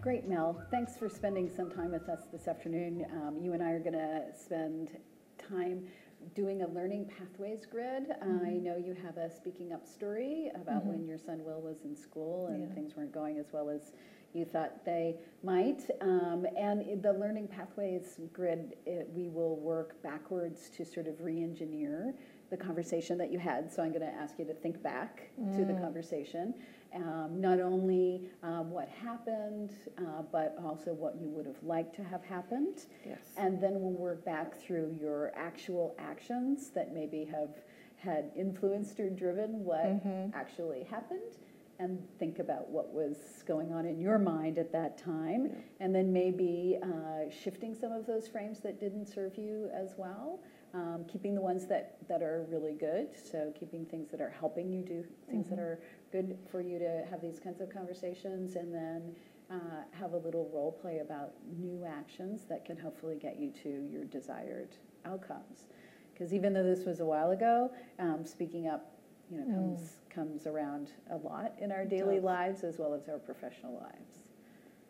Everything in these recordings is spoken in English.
Great, Mel. Thanks for spending some time with us this afternoon. Um, you and I are going to spend time doing a learning pathways grid. Mm-hmm. I know you have a speaking up story about when your son Will was in school and Yeah. things weren't going as well as you thought they might. Um, and the learning pathways grid, it, we will work backwards to sort of re-engineer the conversation that you had. So I'm going to ask you to think back to the conversation. Um, not only um, what happened, uh, but also what you would have liked to have happened. Yes. And then we'll work back through your actual actions that maybe have had influenced or driven what Mm-hmm. actually happened. And think about what was going on in your mind at that time. And then maybe uh, shifting some of those frames that didn't serve you as well. Um, keeping the ones that, that are really good. So keeping things that are helping you do things that are good for you to have these kinds of conversations. And then uh, have a little role play about new actions that can hopefully get you to your desired outcomes. Because even though this was a while ago, um, speaking up, you know, comes comes around a lot in our It daily does. lives as well as our professional lives.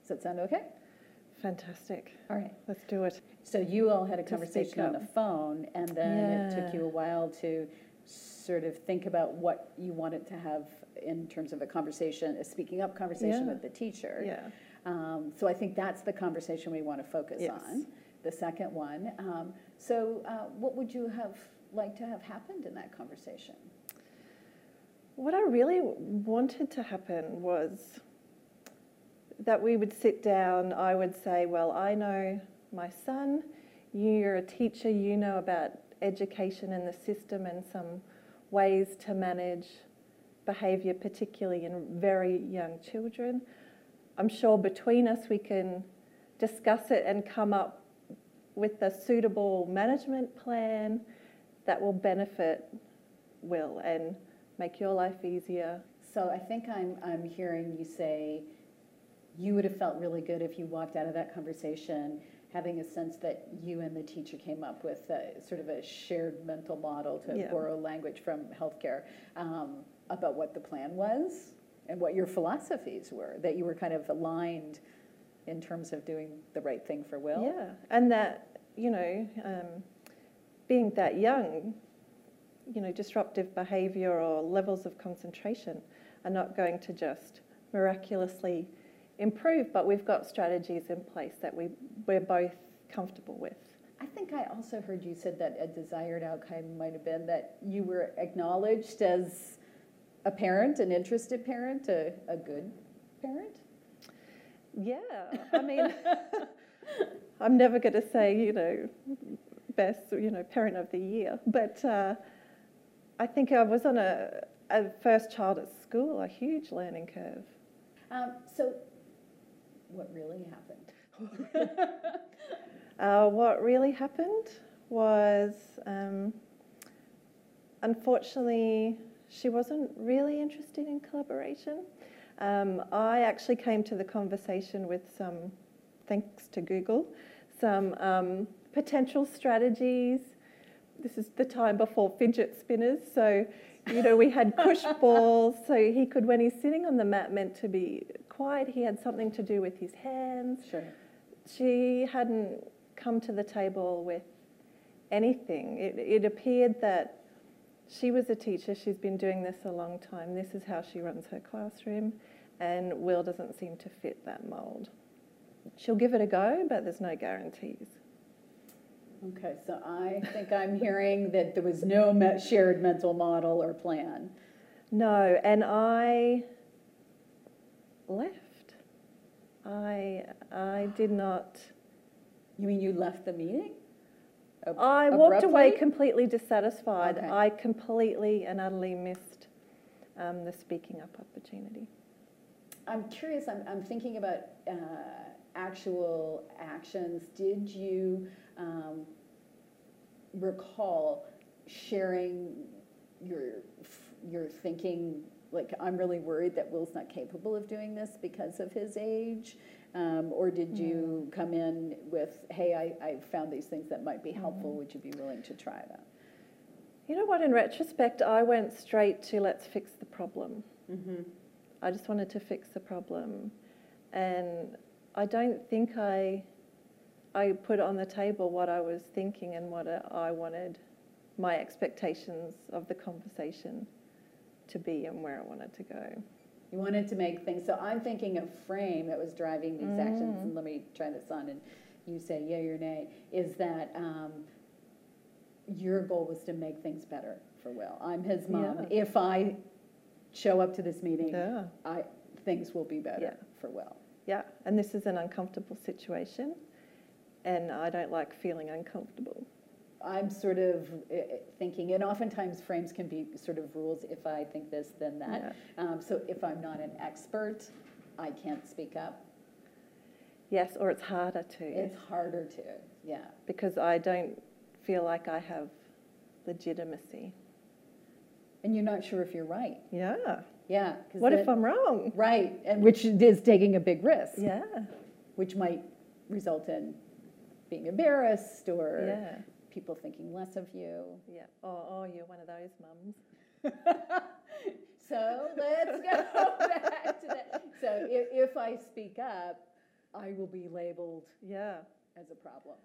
Does that sound okay? Fantastic. All right. Let's do it. So you all had a conversation on the phone, and then it took you a while to sort of think about what you wanted to have in terms of a conversation, a speaking up conversation Yeah. with the teacher. Yeah. Um, so I think that's the conversation we want to focus Yes. on. The second one. Um, so uh, what would you have liked to have happened in that conversation? What I really wanted to happen was that we would sit down. I would say, Well, I know my son, you're a teacher, you know about education and the system and some ways to manage behaviour, particularly in very young children. I'm sure between us we can discuss it and come up with a suitable management plan that will benefit Will and make your life easier. So I think I'm, I'm hearing you say you would have felt really good if you walked out of that conversation having a sense that you and the teacher came up with a, sort of a shared mental model to Yeah. borrow language from healthcare um, about what the plan was and what your philosophies were, that you were kind of aligned in terms of doing the right thing for Will. Yeah, and that, you know, um, being that young, you know, disruptive behaviour or levels of concentration are not going to just miraculously improve, but we've got strategies in place that we, we're both comfortable with. I think I also heard you said that a desired outcome might have been that you were acknowledged as a parent, an interested parent, a, a good parent. Yeah, I mean, I'm never going to say, you know, best, you know, parent of the year, but uh, I think I was on a, a first child at school, a huge learning curve. Um, so, what really happened? Uh, what really happened was, um, unfortunately, she wasn't really interested in collaboration. Um, I actually came to the conversation with some, thanks to Google, some um, potential strategies. This is the time before fidget spinners, so you know we had push balls, so he could, when he's sitting on the mat, meant to be quiet. He had something to do with his hands Sure. she hadn't come to the table with anything. It, it appeared that she was a teacher, she's been doing this a long time, this is how she runs her classroom, and Will doesn't seem to fit that mould. She'll give it a go, but there's no guarantees. Okay, so I think I'm hearing that there was no shared mental model or plan. No, and I left. I, I did not. You mean you left the meeting? Ab- I walked away completely dissatisfied. Okay. I completely and utterly missed um, the speaking up opportunity. I'm curious, I'm, I'm thinking about uh, actual actions. Did you um, recall sharing your, your thinking, like, I'm really worried that Will's not capable of doing this because of his age? Um, or did you come in with, hey, I, I found these things that might be helpful, would you be willing to try them? You know what? In retrospect, I went straight to let's fix the problem. Mm-hmm. I just wanted to fix the problem, and I don't think I, I put on the table what I was thinking and what I wanted, my expectations of the conversation to be and where I wanted to go. You wanted to make things, so I'm thinking of frame that was driving these actions, and let me try this on, and you say yay or nay, is that um, your goal was to make things better for Will. I'm his mom. Yeah. If I show up to this meeting, Yeah. I, things will be better Yeah. for Will. Yeah, and this is an uncomfortable situation, and I don't like feeling uncomfortable. I'm sort of eh, eh, thinking, and oftentimes frames can be sort of rules, if I think this, then that. Um, So if I'm not an expert, I can't speak up. Yes, or it's harder to It's harder to, yeah. because I don't feel like I have legitimacy. And you're not sure if you're right. Yeah. Yeah. What if I'm wrong? Right, and which is taking a big risk, Yeah. which might result in being embarrassed or Yeah. People thinking less of you. Yeah. Oh, oh, you're one of those mums. So let's go back to that. So if, if I speak up, I will be labeled Yeah. as a problem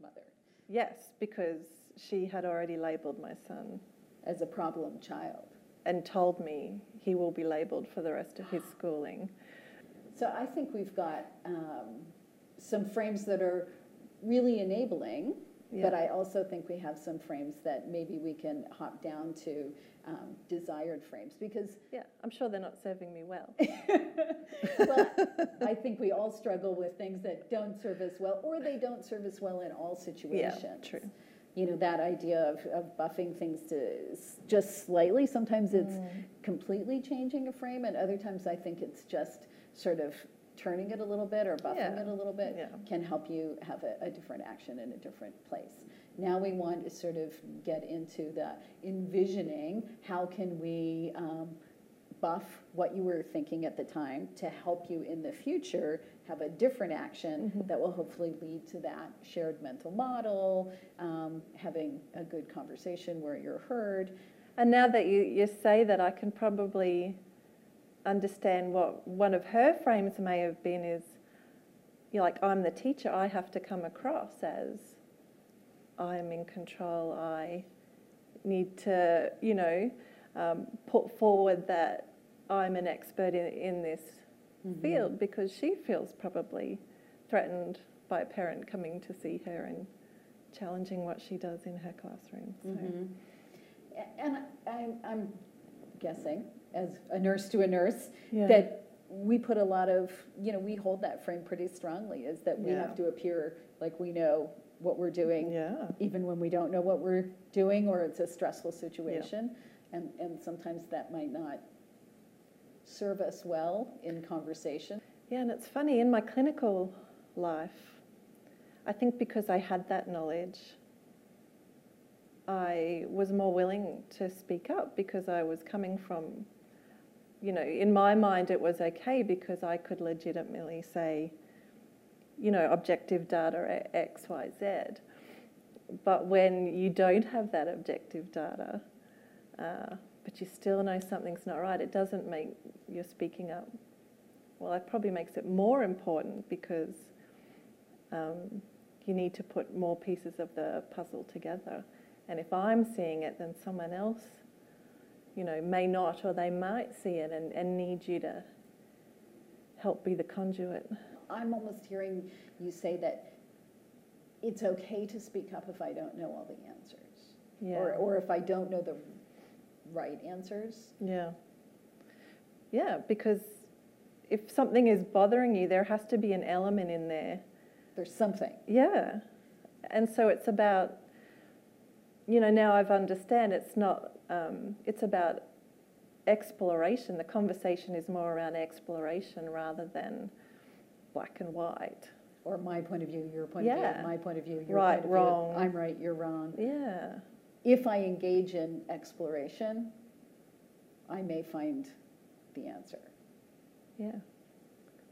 mother, Yes, because she had already labelled my son as a problem child. and told me he will be labelled for the rest of his schooling. So I think we've got um, some frames that are really enabling, but I also think we have some frames that maybe we can hop down to um, desired frames because Yeah, I'm sure they're not serving me well. well, I think we all struggle with things that don't serve us well, or they don't serve us well in all situations. Yeah, true. You know, that idea of, of buffing things to just slightly, sometimes it's Mm. completely changing a frame, and other times I think it's just sort of turning it a little bit or buffing Yeah. it a little bit Yeah. can help you have a, a different action in a different place. Now we want to sort of get into the envisioning, how can we um, buff what you were thinking at the time to help you in the future have a different action Mm-hmm. that will hopefully lead to that shared mental model, um, having a good conversation where you're heard. And now that you, you say that, I can probably understand what one of her frames may have been is you're like, I'm the teacher, I have to come across as I'm in control, I need to, you know, um, put forward that I'm an expert in, in this field because she feels probably threatened by a parent coming to see her and challenging what she does in her classroom. So. Mhm. And I'm, I'm guessing, as a nurse to a nurse, Yeah. that we put a lot of, you know, we hold that frame pretty strongly, is that we Yeah. have to appear like we know what we're doing, Yeah. even when we don't know what we're doing, or it's a stressful situation. And, and sometimes that might not serve us well in conversation. Yeah, and it's funny, in my clinical life, I think because I had that knowledge, I was more willing to speak up because I was coming from, you know, in my mind it was okay because I could legitimately say, you know, objective data X, Y, Z. But when you don't have that objective data, uh, but you still know something's not right, it doesn't make your speaking up well, that probably makes it more important because um, you need to put more pieces of the puzzle together. And if I'm seeing it, then someone else, you know, may not, or they might see it and, and need you to help be the conduit. I'm almost hearing you say that it's okay to speak up if I don't know all the answers. Yeah. Or, or if I don't know the right answers. Yeah. Yeah, because if something is bothering you, there has to be an element in there There's something. Yeah. And so it's about, you know, now I've understand it's not, um, it's about exploration. The conversation is more around exploration rather than black and white. Or my point of view, your point of view, my point of view, your Right, point of wrong. view. I'm right, you're wrong. Yeah. If I engage in exploration, I may find the answer, Yeah.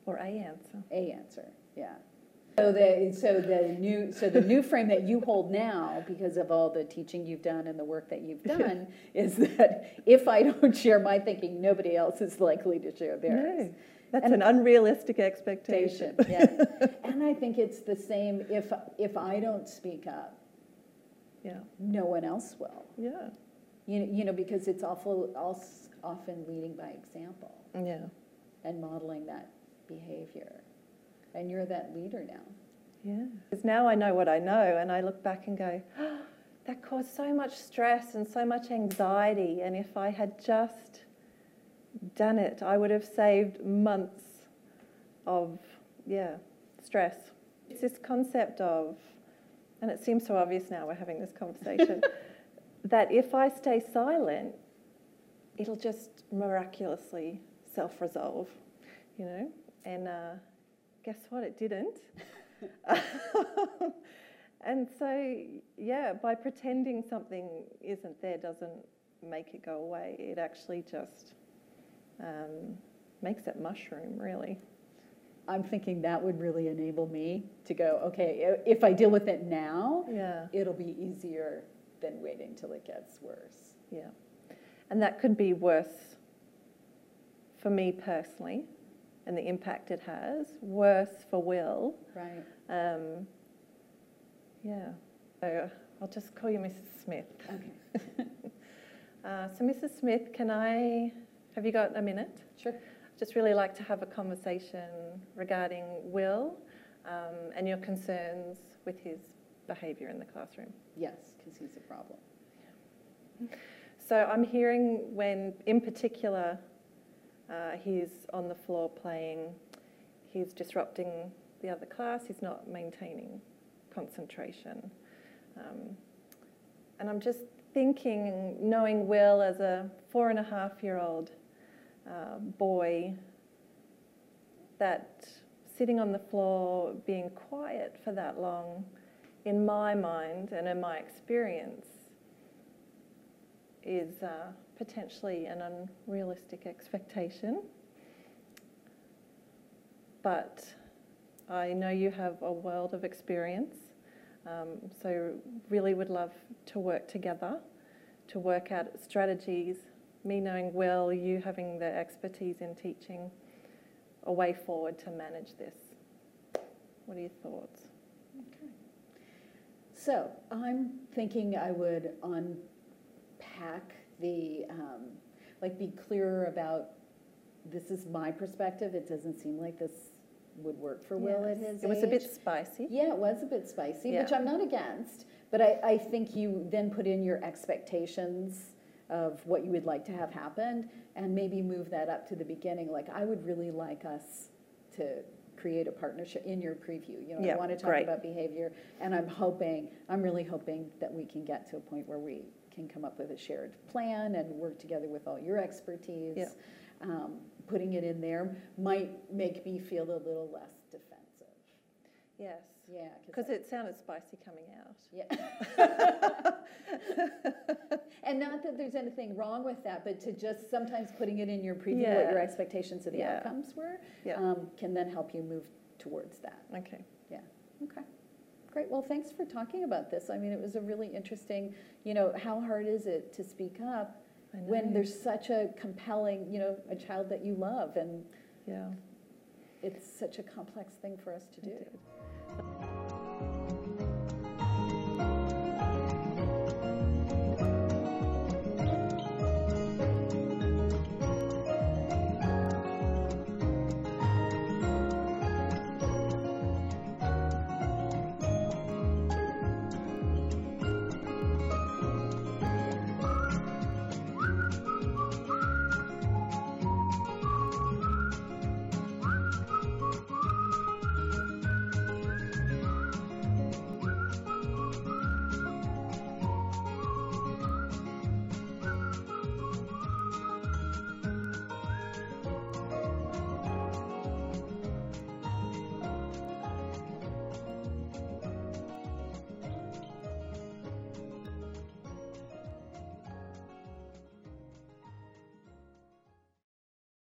Or a answer. a answer, yeah. So the, so the new, so the new frame that you hold now, because of all the teaching you've done and the work that you've done, is that if I don't share my thinking, nobody else is likely to share theirs. No. That's And- an unrealistic expectation. Yeah. And I think it's the same, if, if I don't speak up, Yeah, no one else will. yeah, You, know- you know, because it's awful, als- often leading by example yeah, and modeling that behavior. And you're that leader now. yeah. Because now I know what I know, and I look back and go, "Oh, that caused so much stress and so much anxiety. And if I had just done it, I would have saved months of, yeah, stress. It's this concept of, and it seems so obvious now we're having this conversation, that if I stay silent, it'll just miraculously self resolve, you know? And uh, guess what? It didn't. and so, yeah, by pretending something isn't there doesn't make it go away. It actually just um, makes it mushroom, really. I'm thinking that would really enable me to go, okay, if I deal with it now, Yeah, it'll be easier than waiting till it gets worse. yeah. And that could be worse for me personally and the impact it has, worse for Will. Right. Um, yeah. So I'll just call you Mrs. Smith. Okay. Uh, so, Mrs. Smith, can I have you got a minute? Sure. Just really like to have a conversation regarding Will um, and your concerns with his behaviour in the classroom. Yes, because he's a problem. So I'm hearing when, in particular, uh, he's on the floor playing, he's disrupting the other class, he's not maintaining concentration. Um, and I'm just thinking, knowing Will as a four and a half year old uh, boy, that sitting on the floor, being quiet for that long, in my mind and in my experience, is uh, potentially an unrealistic expectation. But I know you have a world of experience, um, so really would love to work together to work out strategies. Me knowing well, you having the expertise in teaching, a way forward to manage this. What are your thoughts? Okay. So I'm thinking I would unpack the, um, like, be clearer about this is my perspective. It doesn't seem like this would work for Will at his It was a bit spicy. Yeah, it was a bit spicy, which I'm not against. But I, I think you then put in your expectations of what you would like to have happened and maybe move that up to the beginning. Like, I would really like us to create a partnership in your preview. You know, Yeah, I want to talk great. about behavior, and I'm hoping, I'm really hoping that we can get to a point where we can come up with a shared plan and work together with all your expertise. Yeah. Um, putting it in there might make me feel a little less defensive. Yes. Yeah, Because it sounded spicy coming out. Yeah. and not that there's anything wrong with that, but to just sometimes putting it in your preview what your expectations of the Yeah. outcomes were Yeah. um, can then help you move towards that. Okay. Yeah. Okay. Great. Well, thanks for talking about this. I mean, it was a really interesting, you know, how hard is it to speak up when there's such a compelling, you know, a child that you love and Yeah. it's such a complex thing for us to do.